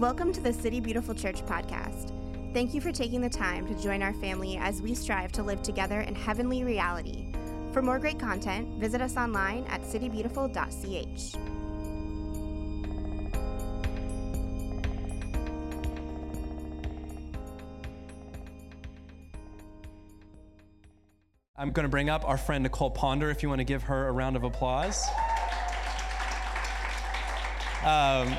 Welcome to the City Beautiful Church podcast. Thank you for taking the time to join our family as we strive to live together in heavenly reality. For more great content, visit us online at citybeautiful.ch. I'm going to bring up our friend Nicole Ponder if you want to give her a round of applause. Um,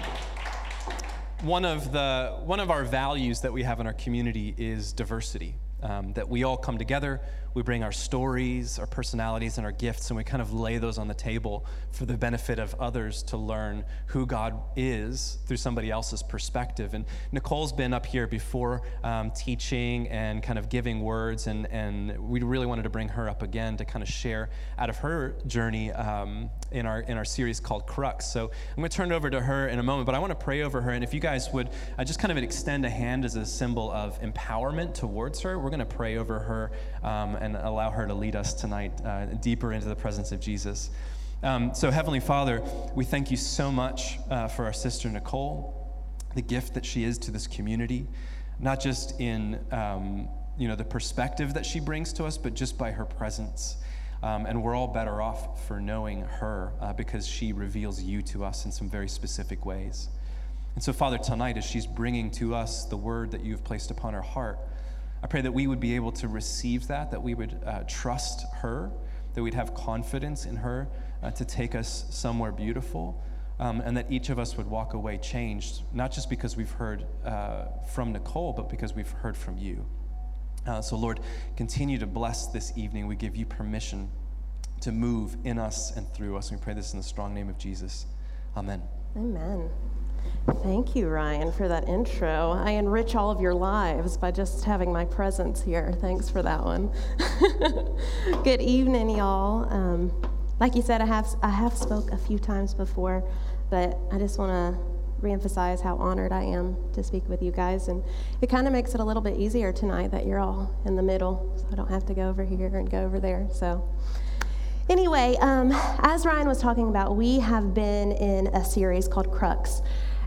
one of the one of our values that we have in our community is diversity. Um, that we all come together, we bring our stories, our personalities, and our gifts, and we kind of lay those on the table for the benefit of others to learn who God is through somebody else's perspective. And Nicole's been up here before um, teaching and kind of giving words, and, and we really wanted to bring her up again to kind of share out of her journey um, in, our, in our series called Crux. So I'm going to turn it over to her in a moment, but I want to pray over her. And if you guys would uh, just kind of extend a hand as a symbol of empowerment towards her, we're going to pray over her. Um, and allow her to lead us tonight uh, deeper into the presence of Jesus. Um, so, Heavenly Father, we thank you so much uh, for our sister Nicole, the gift that she is to this community, not just in um, you know the perspective that she brings to us, but just by her presence. Um, and we're all better off for knowing her uh, because she reveals you to us in some very specific ways. And so, Father, tonight, as she's bringing to us the word that you've placed upon her heart, I pray that we would be able to receive that, that we would uh, trust her, that we'd have confidence in her uh, to take us somewhere beautiful, um, and that each of us would walk away changed, not just because we've heard uh, from Nicole, but because we've heard from you. Uh, so, Lord, continue to bless this evening. We give you permission to move in us and through us. We pray this in the strong name of Jesus. Amen. Amen. Thank you, Ryan, for that intro. I enrich all of your lives by just having my presence here. Thanks for that one. Good evening, y'all. Um, like you said, I have I have spoke a few times before, but I just want to reemphasize how honored I am to speak with you guys, and it kind of makes it a little bit easier tonight that you're all in the middle, so I don't have to go over here and go over there. So. Anyway, um, as Ryan was talking about, we have been in a series called Crux.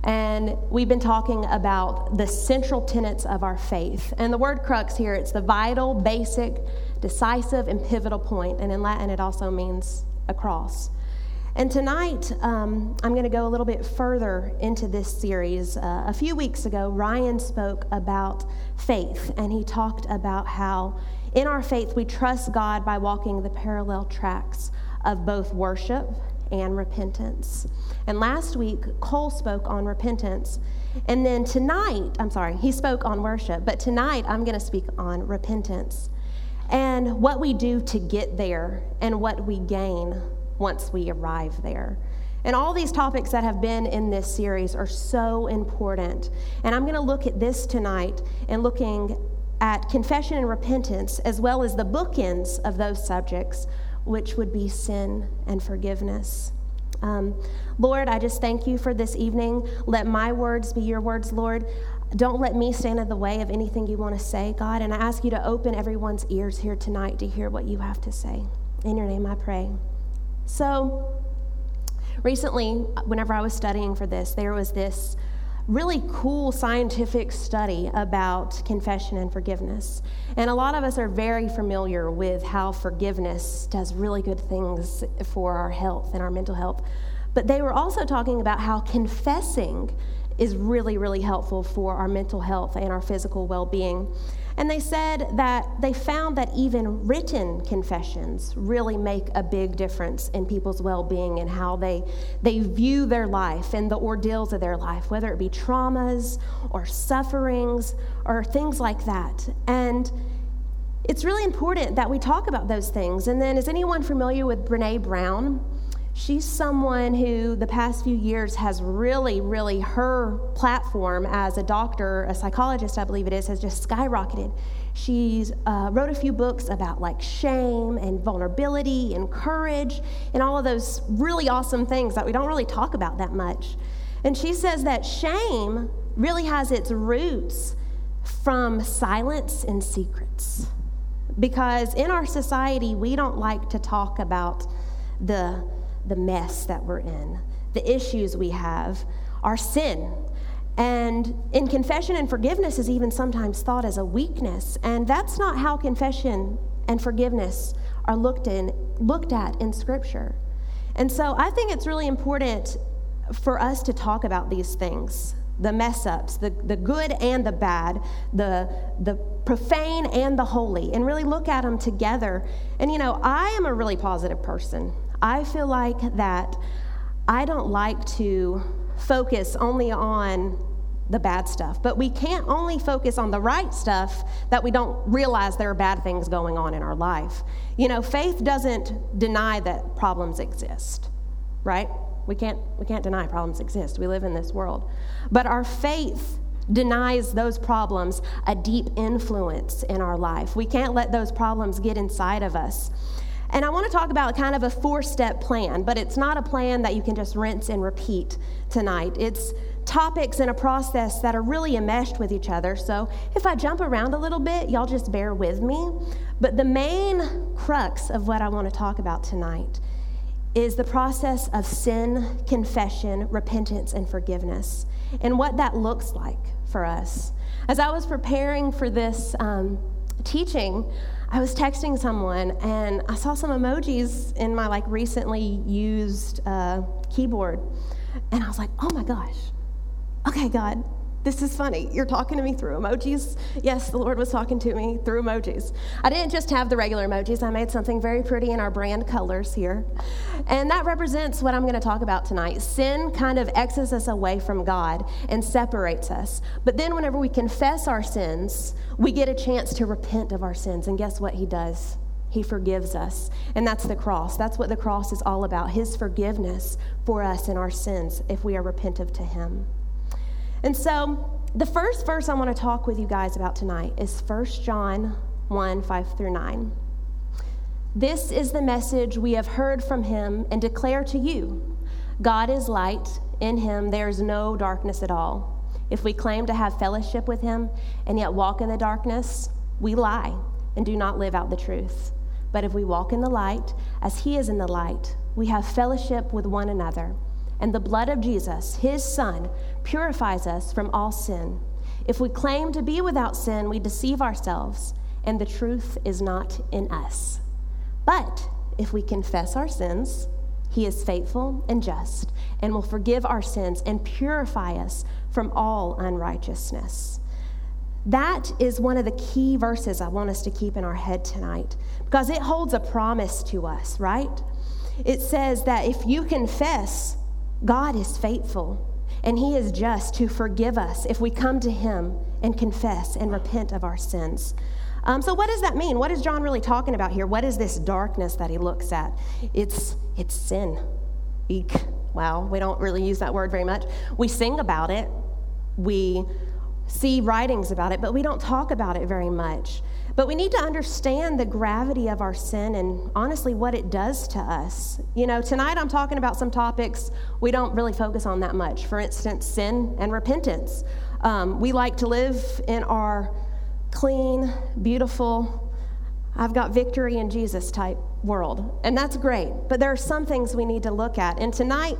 And we've been talking about the central tenets of our faith. And the word crux here, it's the vital, basic, decisive, and pivotal point. And in Latin, it also means a cross. And tonight, um, I'm going to go a little bit further into this series. Uh, a few weeks ago, Ryan spoke about faith, and he talked about how in our faith we trust God by walking the parallel tracks of both worship and repentance. And last week, Cole spoke on repentance. And then tonight, I'm sorry, he spoke on worship, but tonight I'm going to speak on repentance and what we do to get there and what we gain once we arrive there. And all these topics that have been in this series are so important. And I'm going to look at this tonight and looking at confession and repentance, as well as the bookends of those subjects, which would be sin and forgiveness. Um, Lord, I just thank you for this evening. Let my words be your words, Lord. Don't let me stand in the way of anything you want to say, God. And I ask you to open everyone's ears here tonight to hear what you have to say. In your name I pray. So, recently, whenever I was studying for this, there was this really cool scientific study about confession and forgiveness. And a lot of us are very familiar with how forgiveness does really good things for our health and our mental health. But they were also talking about how confessing is really, really helpful for our mental health and our physical well being. And they said that they found that even written confessions really make a big difference in people's well being and how they, they view their life and the ordeals of their life, whether it be traumas or sufferings or things like that. And it's really important that we talk about those things. And then, is anyone familiar with Brene Brown? She's someone who, the past few years, has really, really, her platform as a doctor, a psychologist, I believe it is, has just skyrocketed. She's uh, wrote a few books about like shame and vulnerability and courage and all of those really awesome things that we don't really talk about that much. And she says that shame really has its roots from silence and secrets. Because in our society, we don't like to talk about the the mess that we're in, the issues we have, our sin. And in confession and forgiveness is even sometimes thought as a weakness. And that's not how confession and forgiveness are looked, in, looked at in Scripture. And so I think it's really important for us to talk about these things the mess ups, the, the good and the bad, the, the profane and the holy, and really look at them together. And you know, I am a really positive person. I feel like that I don't like to focus only on the bad stuff, but we can't only focus on the right stuff that we don't realize there are bad things going on in our life. You know, faith doesn't deny that problems exist, right? We can't, we can't deny problems exist. We live in this world. But our faith denies those problems a deep influence in our life. We can't let those problems get inside of us. And I want to talk about kind of a four step plan, but it's not a plan that you can just rinse and repeat tonight. It's topics in a process that are really enmeshed with each other. So if I jump around a little bit, y'all just bear with me. But the main crux of what I want to talk about tonight is the process of sin, confession, repentance, and forgiveness, and what that looks like for us. As I was preparing for this um, teaching, I was texting someone and I saw some emojis in my like recently used uh, keyboard, and I was like, "Oh my gosh, okay, God, this is funny. You're talking to me through emojis. Yes, the Lord was talking to me through emojis. I didn't just have the regular emojis, I made something very pretty in our brand colors here. And that represents what I'm going to talk about tonight. Sin kind of exes us away from God and separates us. But then, whenever we confess our sins, we get a chance to repent of our sins. And guess what He does? He forgives us. And that's the cross. That's what the cross is all about His forgiveness for us in our sins if we are repentive to Him. And so, the first verse I want to talk with you guys about tonight is 1 John 1 5 through 9. This is the message we have heard from him and declare to you God is light, in him there is no darkness at all. If we claim to have fellowship with him and yet walk in the darkness, we lie and do not live out the truth. But if we walk in the light, as he is in the light, we have fellowship with one another and the blood of Jesus, his Son, purifies us from all sin. If we claim to be without sin, we deceive ourselves, and the truth is not in us. But if we confess our sins, he is faithful and just and will forgive our sins and purify us from all unrighteousness. That is one of the key verses I want us to keep in our head tonight because it holds a promise to us, right? It says that if you confess, God is faithful and He is just to forgive us if we come to Him and confess and repent of our sins. Um, so, what does that mean? What is John really talking about here? What is this darkness that he looks at? It's, it's sin. Eek. Wow, we don't really use that word very much. We sing about it, we see writings about it, but we don't talk about it very much. But we need to understand the gravity of our sin and honestly what it does to us. You know, tonight I'm talking about some topics we don't really focus on that much. For instance, sin and repentance. Um, we like to live in our clean, beautiful, I've got victory in Jesus type world. And that's great. But there are some things we need to look at. And tonight,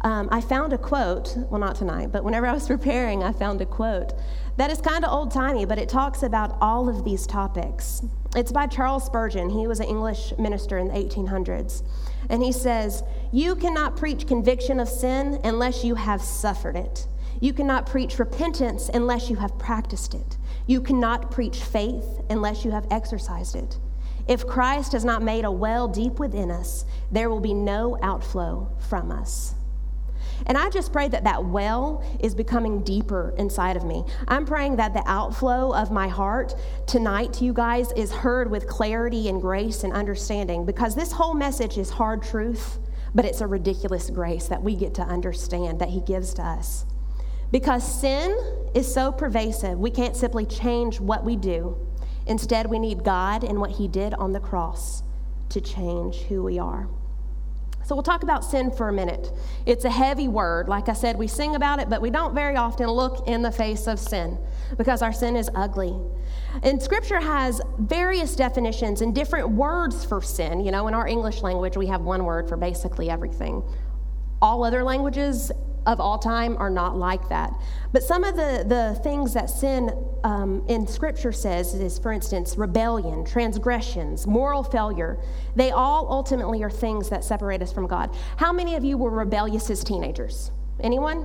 um, I found a quote. Well, not tonight, but whenever I was preparing, I found a quote that is kind of old timey, but it talks about all of these topics. It's by Charles Spurgeon. He was an English minister in the 1800s. And he says, You cannot preach conviction of sin unless you have suffered it. You cannot preach repentance unless you have practiced it. You cannot preach faith unless you have exercised it. If Christ has not made a well deep within us, there will be no outflow from us. And I just pray that that well is becoming deeper inside of me. I'm praying that the outflow of my heart tonight to you guys is heard with clarity and grace and understanding because this whole message is hard truth, but it's a ridiculous grace that we get to understand that He gives to us. Because sin is so pervasive, we can't simply change what we do. Instead, we need God and what He did on the cross to change who we are. So, we'll talk about sin for a minute. It's a heavy word. Like I said, we sing about it, but we don't very often look in the face of sin because our sin is ugly. And scripture has various definitions and different words for sin. You know, in our English language, we have one word for basically everything. All other languages of all time are not like that. But some of the, the things that sin um, in Scripture says is, for instance, rebellion, transgressions, moral failure. They all ultimately are things that separate us from God. How many of you were rebellious as teenagers? Anyone?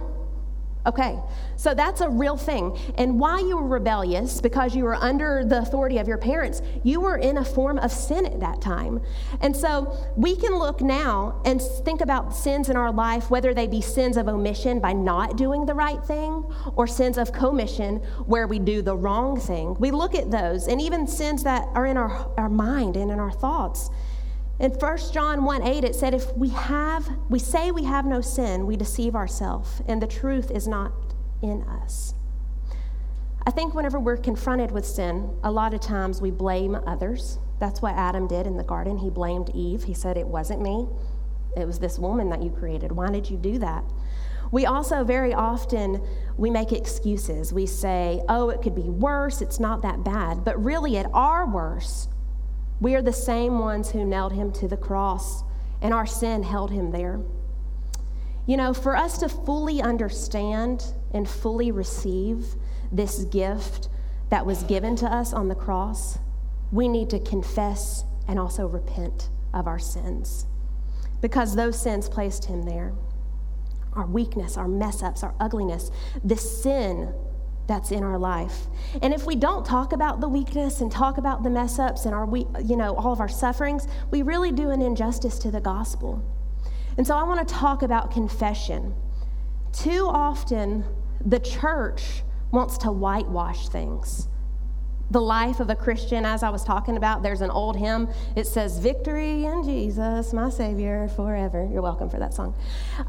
Okay, so that's a real thing. And why you were rebellious, because you were under the authority of your parents, you were in a form of sin at that time. And so we can look now and think about sins in our life, whether they be sins of omission by not doing the right thing, or sins of commission where we do the wrong thing. We look at those, and even sins that are in our, our mind and in our thoughts. In 1 John 1 8, it said, If we have, we say we have no sin, we deceive ourselves, and the truth is not in us. I think whenever we're confronted with sin, a lot of times we blame others. That's what Adam did in the garden. He blamed Eve. He said, It wasn't me, it was this woman that you created. Why did you do that? We also very often we make excuses. We say, "Oh, it could be worse. It's not that bad." But really at our worst, we are the same ones who nailed him to the cross, and our sin held him there. You know, for us to fully understand and fully receive this gift that was given to us on the cross, we need to confess and also repent of our sins because those sins placed him there. Our weakness, our mess ups, our ugliness, the sin that's in our life. And if we don't talk about the weakness and talk about the mess ups and our we, you know, all of our sufferings, we really do an injustice to the gospel. And so I want to talk about confession. Too often the church wants to whitewash things. The life of a Christian, as I was talking about, there's an old hymn. It says, Victory in Jesus, my Savior, forever. You're welcome for that song.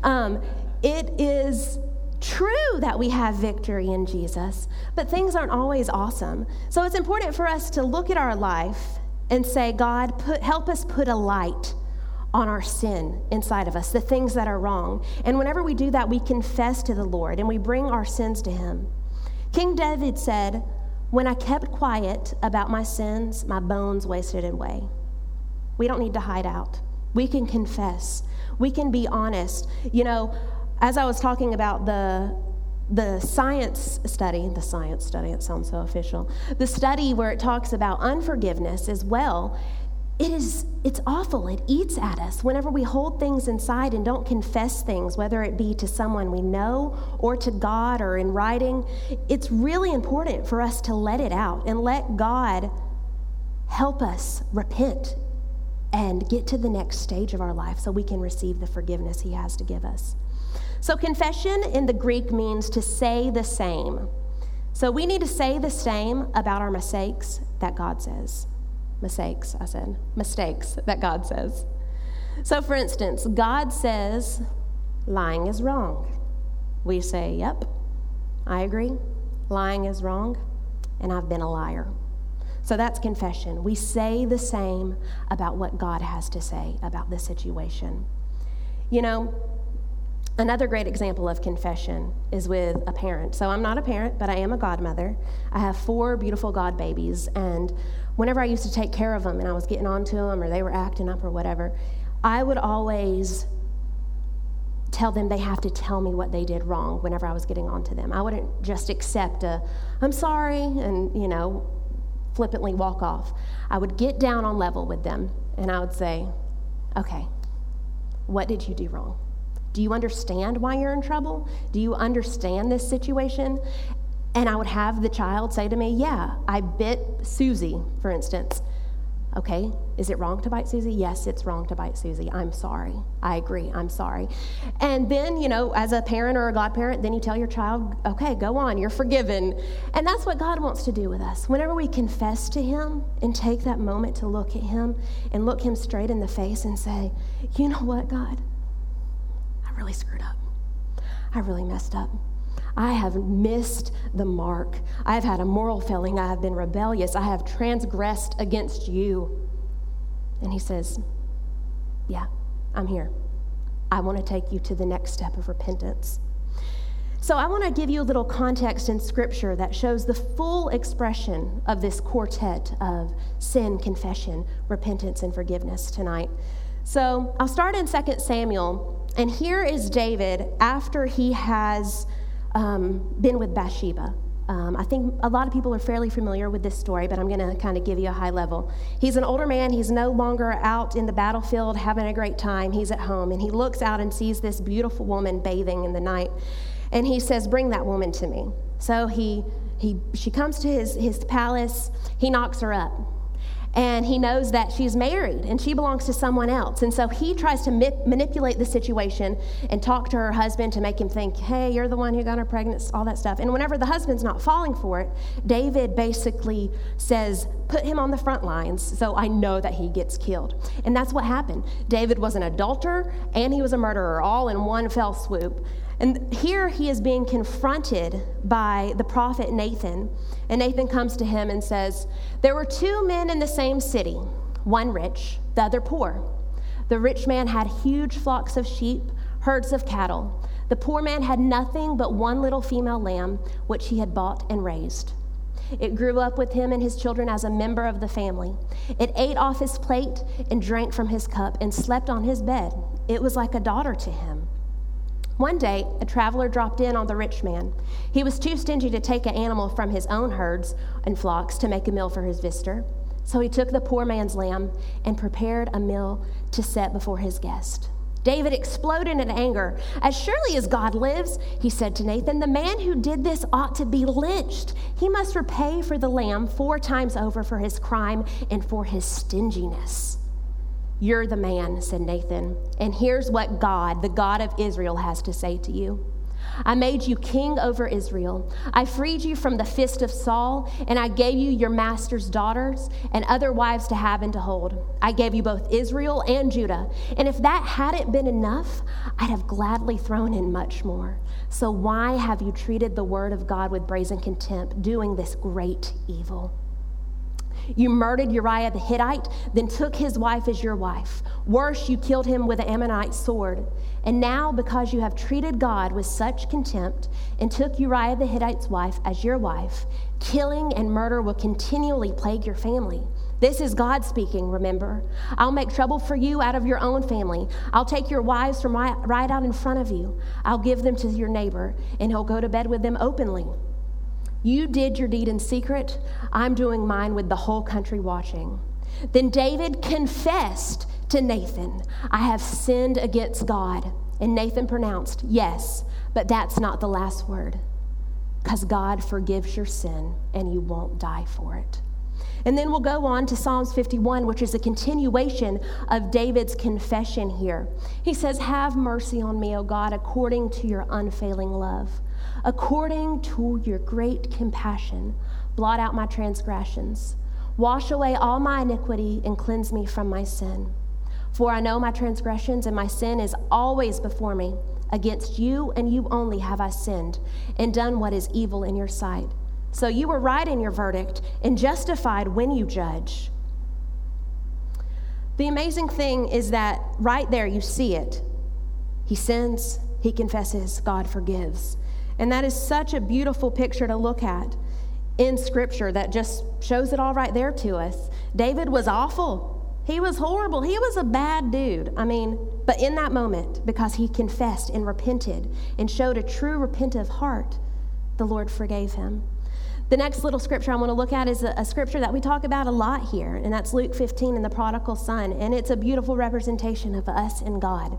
Um, it is true that we have victory in Jesus, but things aren't always awesome. So it's important for us to look at our life and say, God, put, help us put a light on our sin inside of us, the things that are wrong. And whenever we do that, we confess to the Lord and we bring our sins to Him. King David said, When I kept quiet about my sins, my bones wasted away. We don't need to hide out. We can confess. We can be honest. You know, as I was talking about the the science study, the science study, it sounds so official, the study where it talks about unforgiveness as well, it is it's awful. It eats at us whenever we hold things inside and don't confess things, whether it be to someone we know or to God or in writing. It's really important for us to let it out and let God help us repent and get to the next stage of our life so we can receive the forgiveness He has to give us. So, confession in the Greek means to say the same. So, we need to say the same about our mistakes that God says. Mistakes, I said. Mistakes that God says. So, for instance, God says lying is wrong. We say, Yep, I agree. Lying is wrong, and I've been a liar. So that's confession. We say the same about what God has to say about the situation. You know, Another great example of confession is with a parent. So I'm not a parent, but I am a godmother. I have four beautiful god babies, and whenever I used to take care of them and I was getting on to them or they were acting up or whatever, I would always tell them they have to tell me what they did wrong whenever I was getting on to them. I wouldn't just accept a I'm sorry and, you know, flippantly walk off. I would get down on level with them and I would say, "Okay, what did you do wrong?" Do you understand why you're in trouble? Do you understand this situation? And I would have the child say to me, Yeah, I bit Susie, for instance. Okay, is it wrong to bite Susie? Yes, it's wrong to bite Susie. I'm sorry. I agree. I'm sorry. And then, you know, as a parent or a godparent, then you tell your child, okay, go on, you're forgiven. And that's what God wants to do with us. Whenever we confess to Him and take that moment to look at Him and look Him straight in the face and say, you know what, God? I really screwed up. I really messed up. I have missed the mark. I have had a moral failing. I have been rebellious. I have transgressed against you. And he says, Yeah, I'm here. I want to take you to the next step of repentance. So, I want to give you a little context in Scripture that shows the full expression of this quartet of sin, confession, repentance, and forgiveness tonight. So, I'll start in 2 Samuel And here is David after he has um, been with Bathsheba. Um, I think a lot of people are fairly familiar with this story, but I'm going to kind of give you a high level. He's an older man. He's no longer out in the battlefield having a great time. He's at home, and he looks out and sees this beautiful woman bathing in the night. And he says, Bring that woman to me. So he, he, she comes to his, his palace. He knocks her up and he knows that she's married and she belongs to someone else. And so he tries to ma- manipulate the situation and talk to her husband to make him think, hey, you're the one who got her pregnant, all that stuff. And whenever the husband's not falling for it, David basically says, put him on the front lines so I know that he gets killed. And that's what happened. David was an adulterer and he was a murderer all in one fell swoop. And here he is being confronted by the prophet Nathan. And Nathan comes to him and says, There were two men in the same city, one rich, the other poor. The rich man had huge flocks of sheep, herds of cattle. The poor man had nothing but one little female lamb, which he had bought and raised. It grew up with him and his children as a member of the family. It ate off his plate and drank from his cup and slept on his bed. It was like a daughter to him. One day, a traveler dropped in on the rich man. He was too stingy to take an animal from his own herds and flocks to make a meal for his visitor. So he took the poor man's lamb and prepared a meal to set before his guest. David exploded in anger. As surely as God lives, he said to Nathan, the man who did this ought to be lynched. He must repay for the lamb four times over for his crime and for his stinginess. You're the man, said Nathan. And here's what God, the God of Israel, has to say to you. I made you king over Israel. I freed you from the fist of Saul, and I gave you your master's daughters and other wives to have and to hold. I gave you both Israel and Judah. And if that hadn't been enough, I'd have gladly thrown in much more. So why have you treated the word of God with brazen contempt, doing this great evil? You murdered Uriah the Hittite, then took his wife as your wife. Worse, you killed him with an Ammonite sword. And now, because you have treated God with such contempt and took Uriah the Hittite's wife as your wife, killing and murder will continually plague your family. This is God speaking, remember. I'll make trouble for you out of your own family. I'll take your wives from right, right out in front of you. I'll give them to your neighbor, and he'll go to bed with them openly. You did your deed in secret. I'm doing mine with the whole country watching. Then David confessed to Nathan, I have sinned against God. And Nathan pronounced, Yes, but that's not the last word, because God forgives your sin and you won't die for it. And then we'll go on to Psalms 51, which is a continuation of David's confession here. He says, Have mercy on me, O God, according to your unfailing love According to your great compassion, blot out my transgressions. Wash away all my iniquity and cleanse me from my sin. For I know my transgressions, and my sin is always before me. Against you and you only have I sinned and done what is evil in your sight. So you were right in your verdict and justified when you judge. The amazing thing is that right there you see it. He sins, he confesses, God forgives. And that is such a beautiful picture to look at in Scripture that just shows it all right there to us. David was awful. He was horrible. He was a bad dude. I mean, but in that moment, because he confessed and repented and showed a true repentive heart, the Lord forgave him. The next little scripture I want to look at is a, a, scripture that we talk about a lot here, and that's Luke 15 and the prodigal son. And it's a beautiful representation of us and God.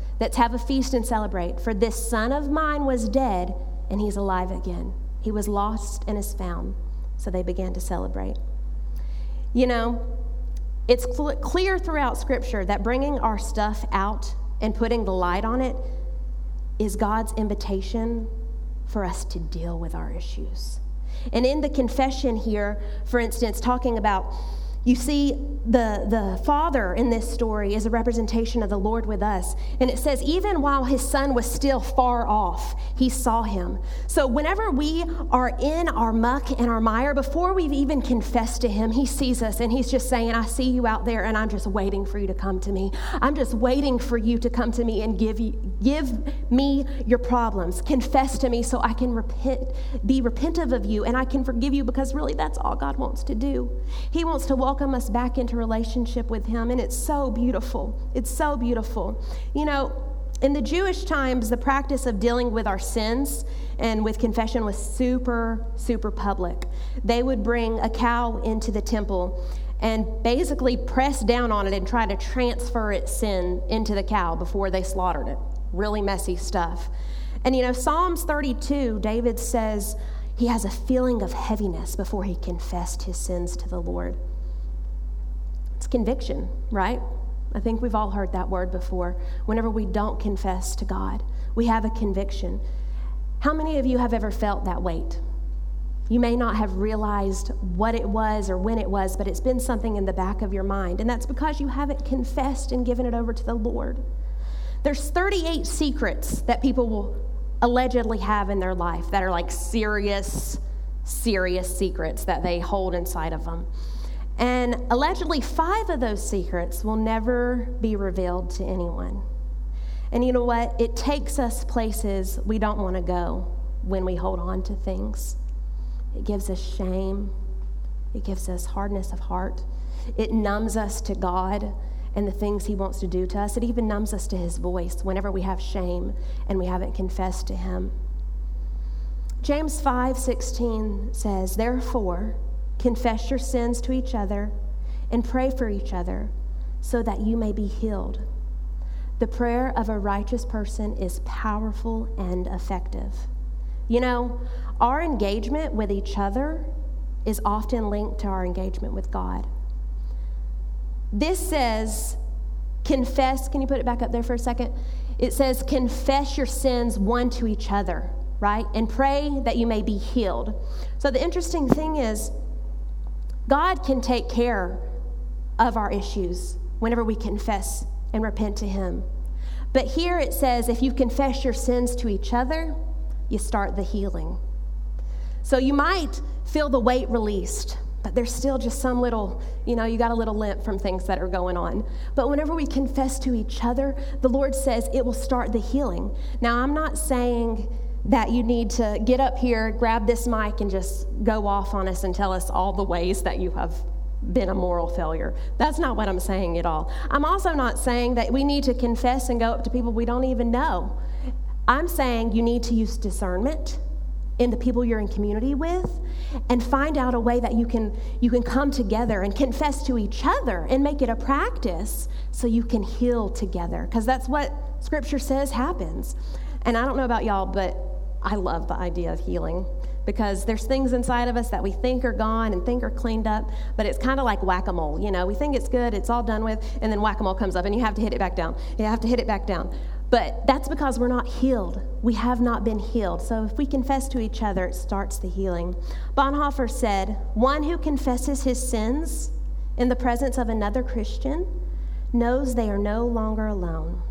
Let's have a feast and celebrate. For this son of mine was dead, and he's alive again. He was lost and is found. So they began to celebrate. You know, it's cl- clear throughout Scripture that bringing our stuff out and putting the light on it is God's invitation for us to deal with our issues. And in the confession here, for instance, talking about You see, the, the father in this story is a representation of the Lord with us. And it says, even while his son was still far off, he saw him. So whenever we are in our muck and our mire, before we've even confessed to him, he sees us and he's just saying, I see you out there and I'm just waiting for you to come to me. I'm just waiting for you to come to me and give, you, give me your problems. Confess to me so I can repent, be repentive of you and I can forgive you because really that's all God wants to do. He wants to welcome us back into relationship with Him, and it's so beautiful. It's so beautiful. You know, in the Jewish times, the practice of dealing with our sins and with confession was super, super public. They would bring a cow into the temple and basically press down on it and try to transfer its sin into the cow before they slaughtered it. Really messy stuff. And you know, Psalms 32, David says he has a feeling of heaviness before he confessed his sins to the Lord conviction, right? I think we've all heard that word before. Whenever we don't confess to God, we have a conviction. How many of you have ever felt that weight? You may not have realized what it was or when it was, but it's been something in the back of your mind. And that's because you haven't confessed and given it over to the Lord. There's 38 secrets that people will allegedly have in their life that are like serious, serious secrets that they hold inside of them. And allegedly, five of those secrets will never be revealed to anyone. And you know what? It takes us places we don't want to go when we hold on to things. It gives us shame, it gives us hardness of heart, it numbs us to God and the things He wants to do to us. It even numbs us to His voice whenever we have shame and we haven't confessed to Him. James 5 16 says, Therefore, Confess your sins to each other and pray for each other so that you may be healed. The prayer of a righteous person is powerful and effective. You know, our engagement with each other is often linked to our engagement with God. This says, confess, can you put it back up there for a second? It says, confess your sins one to each other, right? And pray that you may be healed. So the interesting thing is, God can take care of our issues whenever we confess and repent to Him. But here it says if you confess your sins to each other, you start the healing. So you might feel the weight released, but there's still just some little, you know, you got a little limp from things that are going on. But whenever we confess to each other, the Lord says it will start the healing. Now, I'm not saying that you need to get up here, grab this mic, and just go off on us and tell us all the ways that you have been a moral failure. That's not what I'm saying at all. I'm also not saying that we need to confess and go up to people we don't even know. I'm saying you need to use discernment in the people you're in community with and find out a way that you can you can come together and confess to each other and make it a practice so you can heal together because that's what scripture says happens. And I don't know about y'all, but I love the idea of healing because there's things inside of us that we think are gone and think are cleaned up, but it's kind of like whack a mole. You know, we think it's good, it's all done with, and then whack a mole comes up and you have to hit it back down. You have to hit it back down. But that's because we're not healed. We have not been healed. So if we confess to each other, it starts the healing. Bonhoeffer said, One who confesses his sins in the presence of another Christian knows they are no longer alone.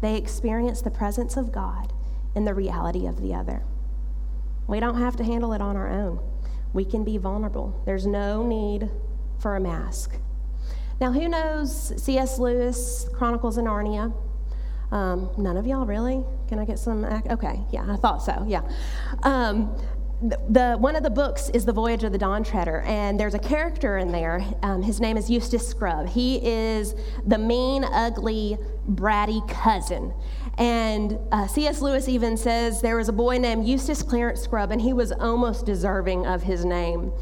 They experience the presence of God in the reality of the other. We don't have to handle it on our own. We can be vulnerable. There's no need for a mask. Now, who knows C.S. Lewis, Chronicles of Narnia? Um, none of y'all really? Can I get some? Okay, yeah, I thought so. Yeah. Um, the, one of the books is The Voyage of the Dawn Treader, and there's a character in there. Um, his name is Eustace Scrubb. He is the mean, ugly, bratty cousin. And uh, C.S. Lewis even says there was a boy named Eustace Clarence Scrubb, and he was almost deserving of his name.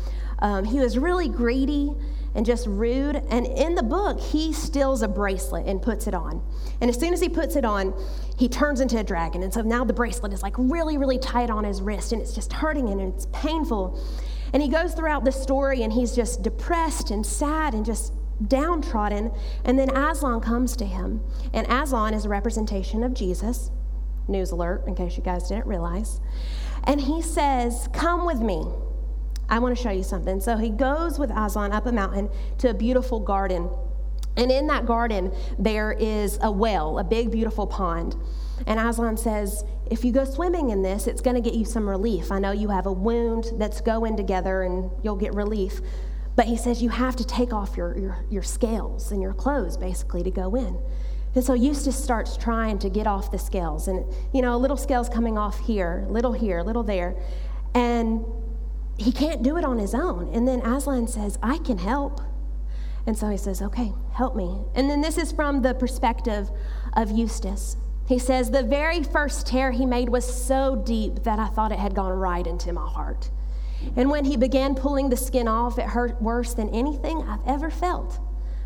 Um, he was really greedy and just rude. And in the book, he steals a bracelet and puts it on. And as soon as he puts it on, he turns into a dragon. And so now the bracelet is like really, really tight on his wrist, and it's just hurting him and it's painful. And he goes throughout the story and he's just depressed and sad and just downtrodden. And then Aslan comes to him. And Aslan is a representation of Jesus. News alert, in case you guys didn't realize. And he says, Come with me. I want to show you something. So he goes with Aslan up a mountain to a beautiful garden. And in that garden, there is a well, a big, beautiful pond. And Aslan says, If you go swimming in this, it's going to get you some relief. I know you have a wound that's going together and you'll get relief. But he says you have to take off your, your, your scales and your clothes basically to go in. And so Eustace starts trying to get off the scales. And, you know, a little scales coming off here, little here, little there. And he can't do it on his own. And then Aslan says, I can help. And so he says, Okay, help me. And then this is from the perspective of Eustace. He says, The very first tear he made was so deep that I thought it had gone right into my heart. And when he began pulling the skin off, it hurt worse than anything I've ever felt.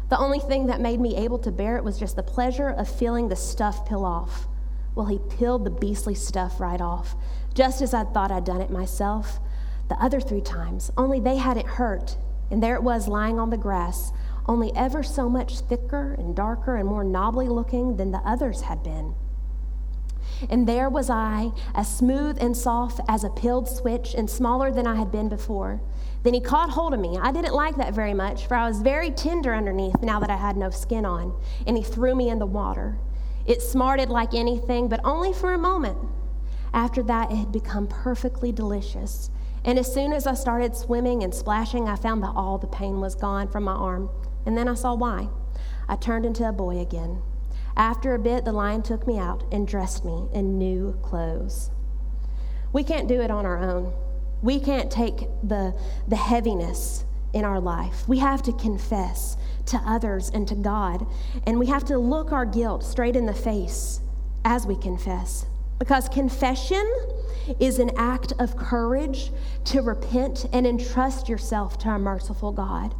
The only thing that made me able to bear it was just the pleasure of feeling the stuff peel off. Well, he peeled the beastly stuff right off, just as I thought I'd done it myself the other three times, only they hadn't hurt. And there it was lying on the grass, only ever so much thicker and darker and more knobbly looking than the others had been. And there was I, as smooth and soft as a peeled switch, and smaller than I had been before. Then he caught hold of me. I didn't like that very much, for I was very tender underneath now that I had no skin on. And he threw me in the water. It smarted like anything, but only for a moment. After that, it had become perfectly delicious. And as soon as I started swimming and splashing, I found that all the pain was gone from my arm. And then I saw why. I turned into a boy again. After a bit, the lion took me out and dressed me in new clothes. We can't do it on our own. We can't take the, the heaviness in our life. We have to confess to others and to God. And we have to look our guilt straight in the face as we confess. Because confession is an act of courage to repent and entrust yourself to a merciful God.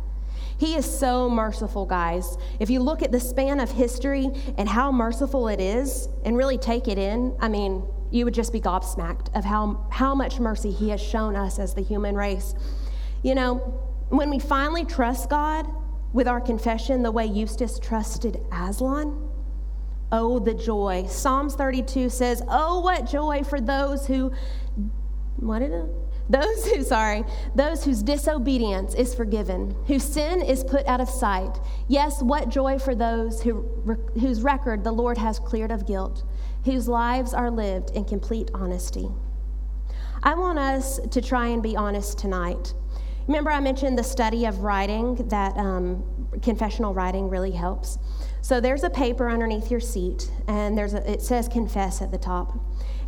He is so merciful, guys. If you look at the span of history and how merciful it is and really take it in, I mean, you would just be gobsmacked of how, how much mercy He has shown us as the human race. You know, when we finally trust God with our confession the way Eustace trusted Aslan, Oh, the joy. Psalms 32 says, Oh, what joy for those who, what did it? Those who, sorry, those whose disobedience is forgiven, whose sin is put out of sight. Yes, what joy for those who, whose record the Lord has cleared of guilt, whose lives are lived in complete honesty. I want us to try and be honest tonight. Remember, I mentioned the study of writing, that um, confessional writing really helps. So there's a paper underneath your seat, and there's a, it says confess at the top.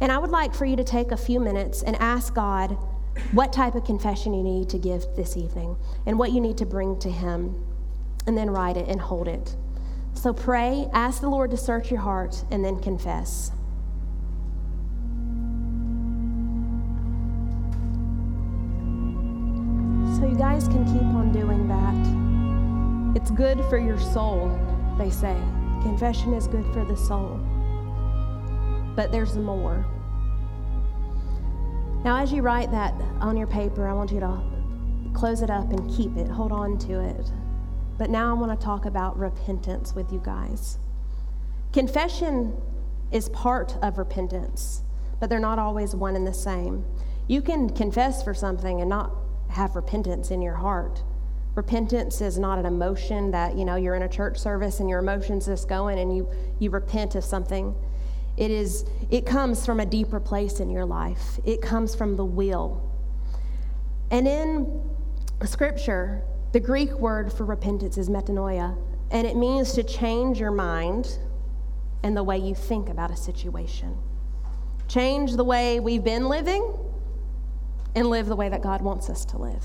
And I would like for you to take a few minutes and ask God what type of confession you need to give this evening and what you need to bring to Him, and then write it and hold it. So pray, ask the Lord to search your heart, and then confess. So you guys can keep on doing that. It's good for your soul they say. Confession is good for the soul. But there's more. Now, as you write that on your paper, I want you to close it up and keep it, hold on to it. But now I want to talk about repentance with you guys. Confession is part of repentance, but they're not always one and the same. You can confess for something and not have repentance in your heart. Repentance is not an emotion that, you know, you're in a church service and your emotions just going and you, you repent of something. It is, it comes from a deeper place in your life. It comes from the will. And in scripture, the Greek word for repentance is metanoia, and it means to change your mind and the way you think about a situation. Change the way we've been living and live the way that God wants us to live.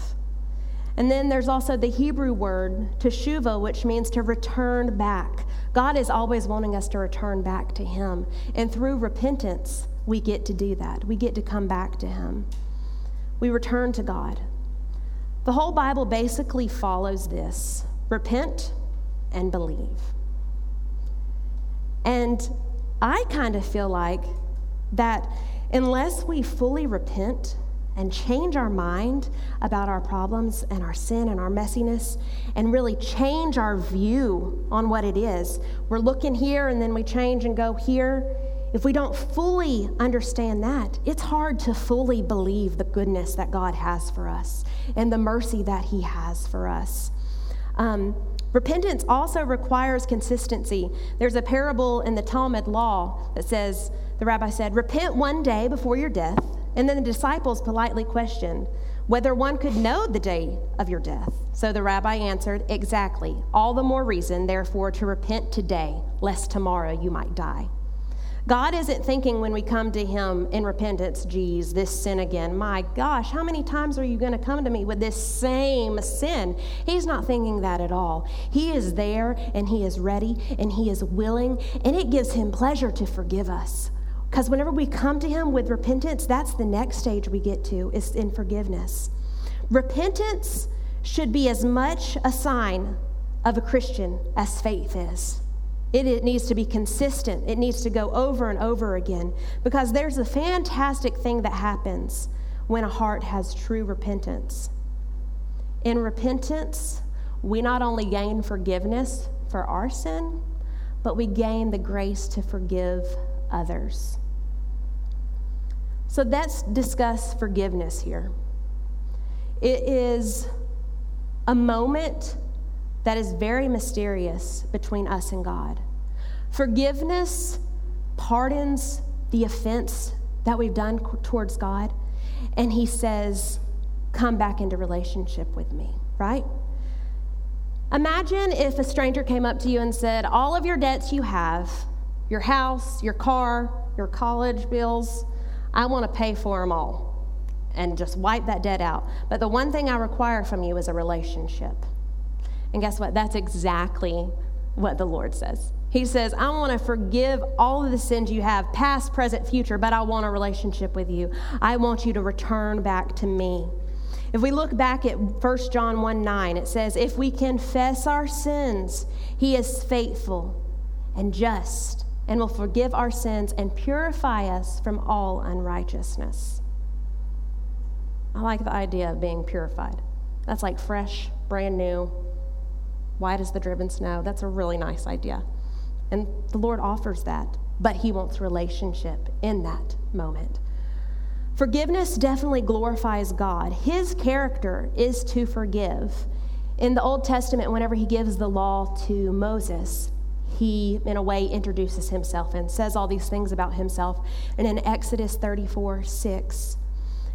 And then there's also the Hebrew word teshuva, which means to return back. God is always wanting us to return back to Him. And through repentance, we get to do that. We get to come back to Him. We return to God. The whole Bible basically follows this repent and believe. And I kind of feel like that unless we fully repent, and change our mind about our problems and our sin and our messiness and really change our view on what it is. We're looking here and then we change and go here. if we don't fully understand that, it's hard to fully believe the goodness that God has for us and the mercy that He has for us. Um, repentance also requires consistency. There's a parable in the Talmud law that says, the rabbi said, Repent one day before your death. And then the disciples politely questioned whether one could know the day of your death. So the rabbi answered, Exactly. All the more reason, therefore, to repent today, lest tomorrow you might die. God isn't thinking when we come to Him in repentance, geez, this sin again. My gosh, how many times are you going to come to me with this same sin? He's not thinking that at all. He is there and He is ready and He is willing, and it gives Him pleasure to forgive us. Because whenever we come to Him with repentance, that's the next stage we get to, is in forgiveness. Repentance should be as much a sign of a Christian as faith is. It, it, needs to be consistent. It needs to go over and over again because there's a fantastic thing that happens when a heart has true repentance. In repentance, we not only gain forgiveness for our sin, but we gain the grace to forgive others. So let's discuss forgiveness here. It is a moment that is very mysterious between us and God. Forgiveness pardons the offense that we've done towards God, and He says, Come back into relationship with me, right? Imagine if a stranger came up to you and said, All of your debts you have, your house, your car, your college bills, I want to pay for them all and just wipe that debt out. But the one thing I require from you is a relationship. And guess what? That's exactly what the Lord says. He says, I want to forgive all of the sins you have, past, present, future, but I want a relationship with you. I want you to return back to me. If we look back at 1 John 1 9, it says, If we confess our sins, he is faithful and just and will forgive our sins and purify us from all unrighteousness. I like the idea of being purified. That's like fresh, brand new, white as the driven snow. That's a really nice idea. And the Lord offers that, but He wants relationship in that moment. Forgiveness definitely glorifies God. His character is to forgive. In the Old Testament, whenever He gives the law to Moses, he, in a way, introduces himself and says all these things about himself. And in Exodus 34 6,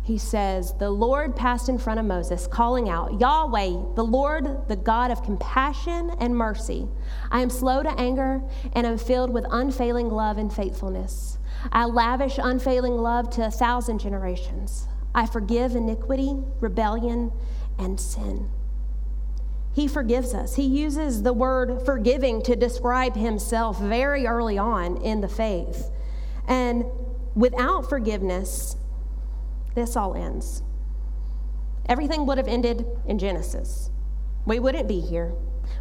he says, The Lord passed in front of Moses, calling out, Yahweh, the Lord, the God of compassion and mercy. I am slow to anger and am filled with unfailing love and faithfulness. I lavish unfailing love to a thousand generations. I forgive iniquity, rebellion, and sin. He forgives us. He uses the word forgiving to describe himself very early on in the faith. And without forgiveness, this all ends. Everything would have ended in Genesis. We wouldn't be here.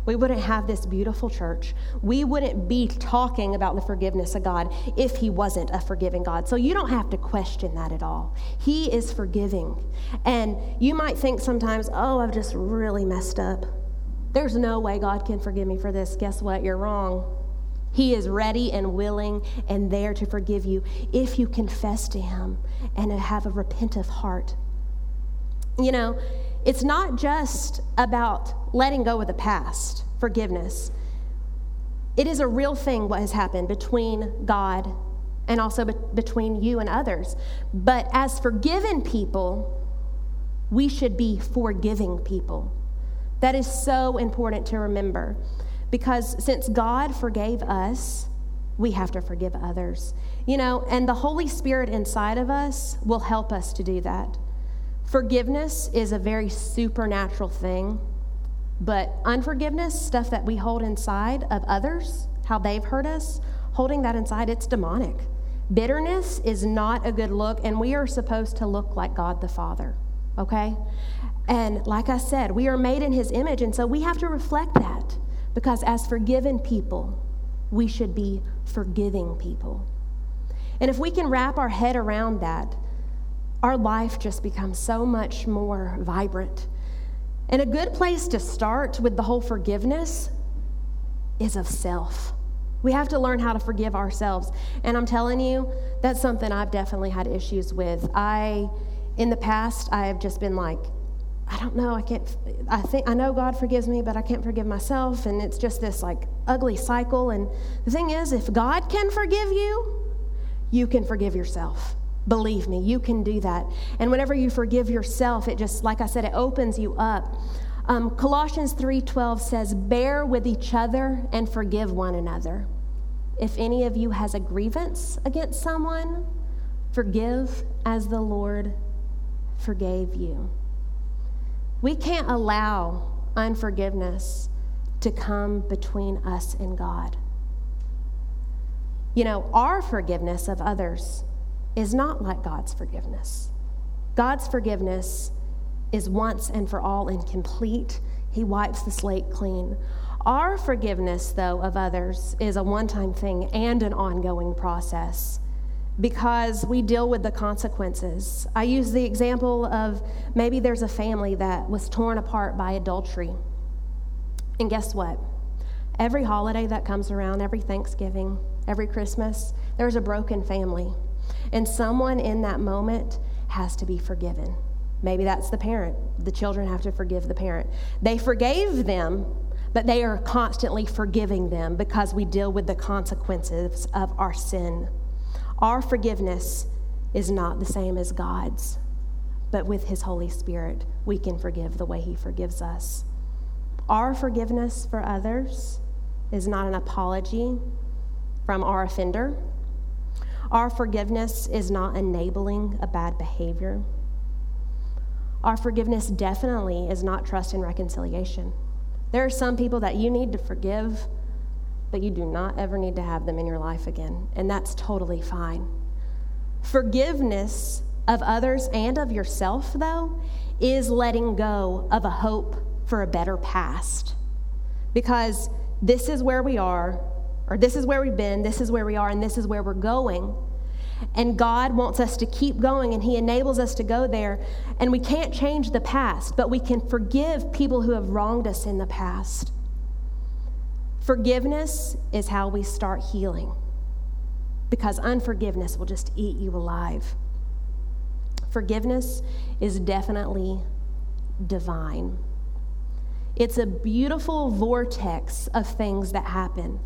We wouldn't have this beautiful church. We wouldn't be talking about the forgiveness of God if He wasn't a forgiving God. So you don't have to question that at all. He is forgiving. And you might think sometimes, oh, I've just really messed up. There's no way God can forgive me for this. Guess what? You're wrong. He is ready and willing and there to forgive you if you confess to Him and have a repentant heart. You know, it's not just about letting go of the past, forgiveness. It is a real thing what has happened between God and also be- between you and others. But as forgiven people, we should be forgiving people. That is so important to remember. Because since God forgave us, we have to forgive others. You know, and the Holy Spirit inside of us will help us to do that. Forgiveness is a very supernatural thing, but unforgiveness, stuff that we hold inside of others, how they've hurt us, holding that inside, it's demonic. Bitterness is not a good look, and we are supposed to look like God the Father, okay? And like I said, we are made in His image, and so we have to reflect that. Because as forgiven people, we should be forgiving people. And if we can wrap our head around that, our life just becomes so much more vibrant. And a good place to start with the whole forgiveness is of self. We have to learn how to forgive ourselves. And I'm telling you, that's something I've definitely had issues with. I, in the past, I have just been like, I don't know, I can't, I think, I know God forgives me, but I can't forgive myself. And it's just this like ugly cycle. And the thing is, if God can forgive you, you can forgive yourself. Believe me, you can do that. And whenever you forgive yourself, it just, like I said, it opens you up. Um, Colossians 3:12 says, "Bear with each other and forgive one another. If any of you has a grievance against someone, forgive as the Lord forgave you." We can't allow unforgiveness to come between us and God. You know, our forgiveness of others is not like God's forgiveness. God's forgiveness is once and for all and complete. He wipes the slate clean. Our forgiveness, though, of others is a one time thing and an ongoing process because we deal with the consequences. I use the example of maybe there's a family that was torn apart by adultery. And guess what? Every holiday that comes around, every Thanksgiving, every Christmas, there's a broken family. And someone in that moment has to be forgiven. Maybe that's the parent. The children have to forgive the parent. They forgave them, but they are constantly forgiving them because we deal with the consequences of our sin. Our forgiveness is not the same as God's, but with His Holy Spirit, we can forgive the way He forgives us. Our forgiveness for others is not an apology from our offender. Our forgiveness is not enabling a bad behavior. Our forgiveness definitely is not trust and reconciliation. There are some people that you need to forgive, but you do not ever need to have them in your life again, and that's totally fine. Forgiveness of others and of yourself, though, is letting go of a hope for a better past. Because this is where we are, or this is where we've been, this is where we are, and this is where we're going. And God wants us to keep going, and He enables us to go there. And we can't change the past, but we can forgive people who have wronged us in the past. Forgiveness is how we start healing, because unforgiveness will just eat you alive. Forgiveness is definitely divine. It's a beautiful vortex of things that happen.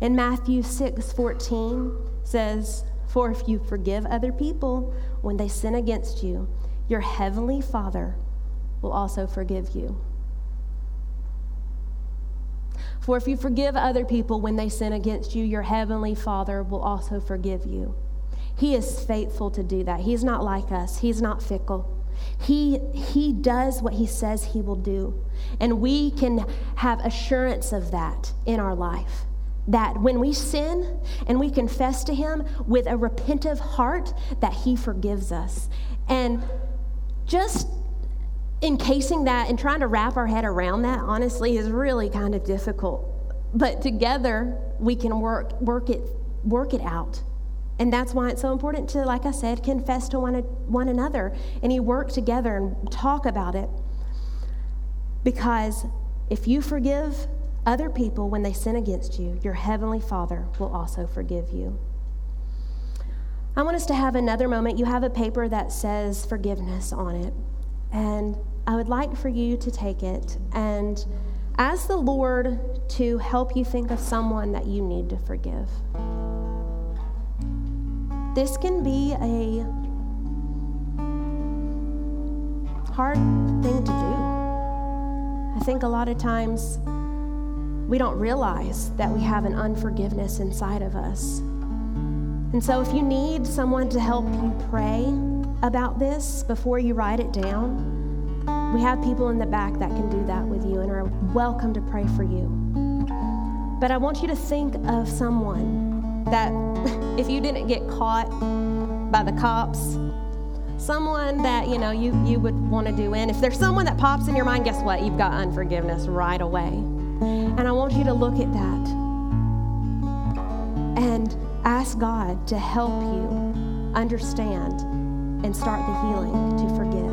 In Matthew 6 14 says, for if you forgive other people when they sin against you, your heavenly Father will also forgive you. For if you forgive other people when they sin against you, your heavenly Father will also forgive you. He is faithful to do that. He's not like us, He's not fickle. He, he does what he says he will do. And we can have assurance of that in our life that when we sin and we confess to him with a repentive heart that he forgives us and just encasing that and trying to wrap our head around that honestly is really kind of difficult but together we can work work it work it out and that's why it's so important to like i said confess to one, one another and you work together and talk about it because if you forgive other people when they sin against you, your heavenly Father will also forgive you. I want us to have another moment. You have a paper that says forgiveness on it. And I would like for you to take it and ask the Lord to help you think of someone that you need to forgive. This can be a hard thing to do. I think a lot of times we don't realize that we have an unforgiveness inside of us. And so, if you need someone to help you pray about this before you write it down, we have people in the back that can do that with you and are welcome to pray for you. But I want you to think of someone that, if you didn't get caught by the cops, someone that you know you, you would want to do in. If there's someone that pops in your mind, guess what? You've got unforgiveness right away. And I want you to look at that and ask God to help you understand and start the healing to forgive.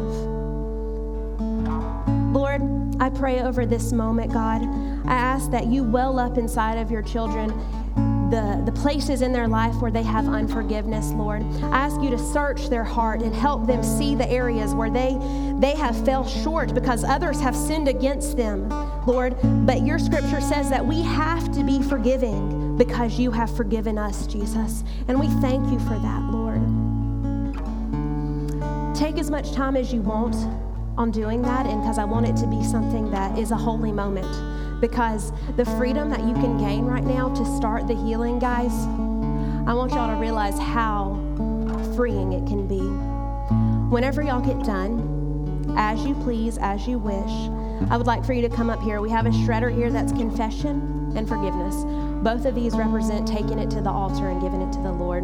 Lord, I pray over this moment, God. I ask that you well up inside of your children the, the places in their life where they have unforgiveness, Lord. I ask you to search their heart and help them see the areas where they, they have fell short because others have sinned against them, Lord. But your scripture says that we have to be forgiving because you have forgiven us, Jesus. And we thank you for that, Lord. Take as much time as you want on doing that, and because I want it to be something that is a holy moment because the freedom that you can gain right now to start the healing, guys, I want y'all to realize how freeing it can be. Whenever y'all get done, as you please, as you wish, I would like for you to come up here. We have a shredder here that's confession and forgiveness. Both of these represent taking it to the altar and giving it to the Lord.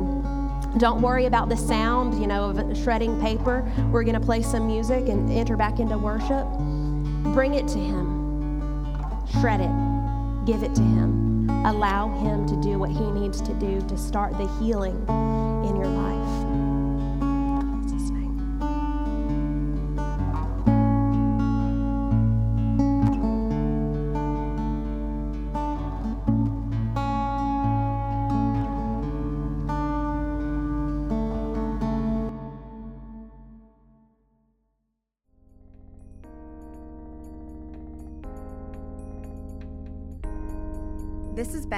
Don't worry about the sound, you know, of shredding paper. We're going to play some music and enter back into worship. Bring it to Him shred it, give it to Him. Allow Him to do what He needs to do to start the healing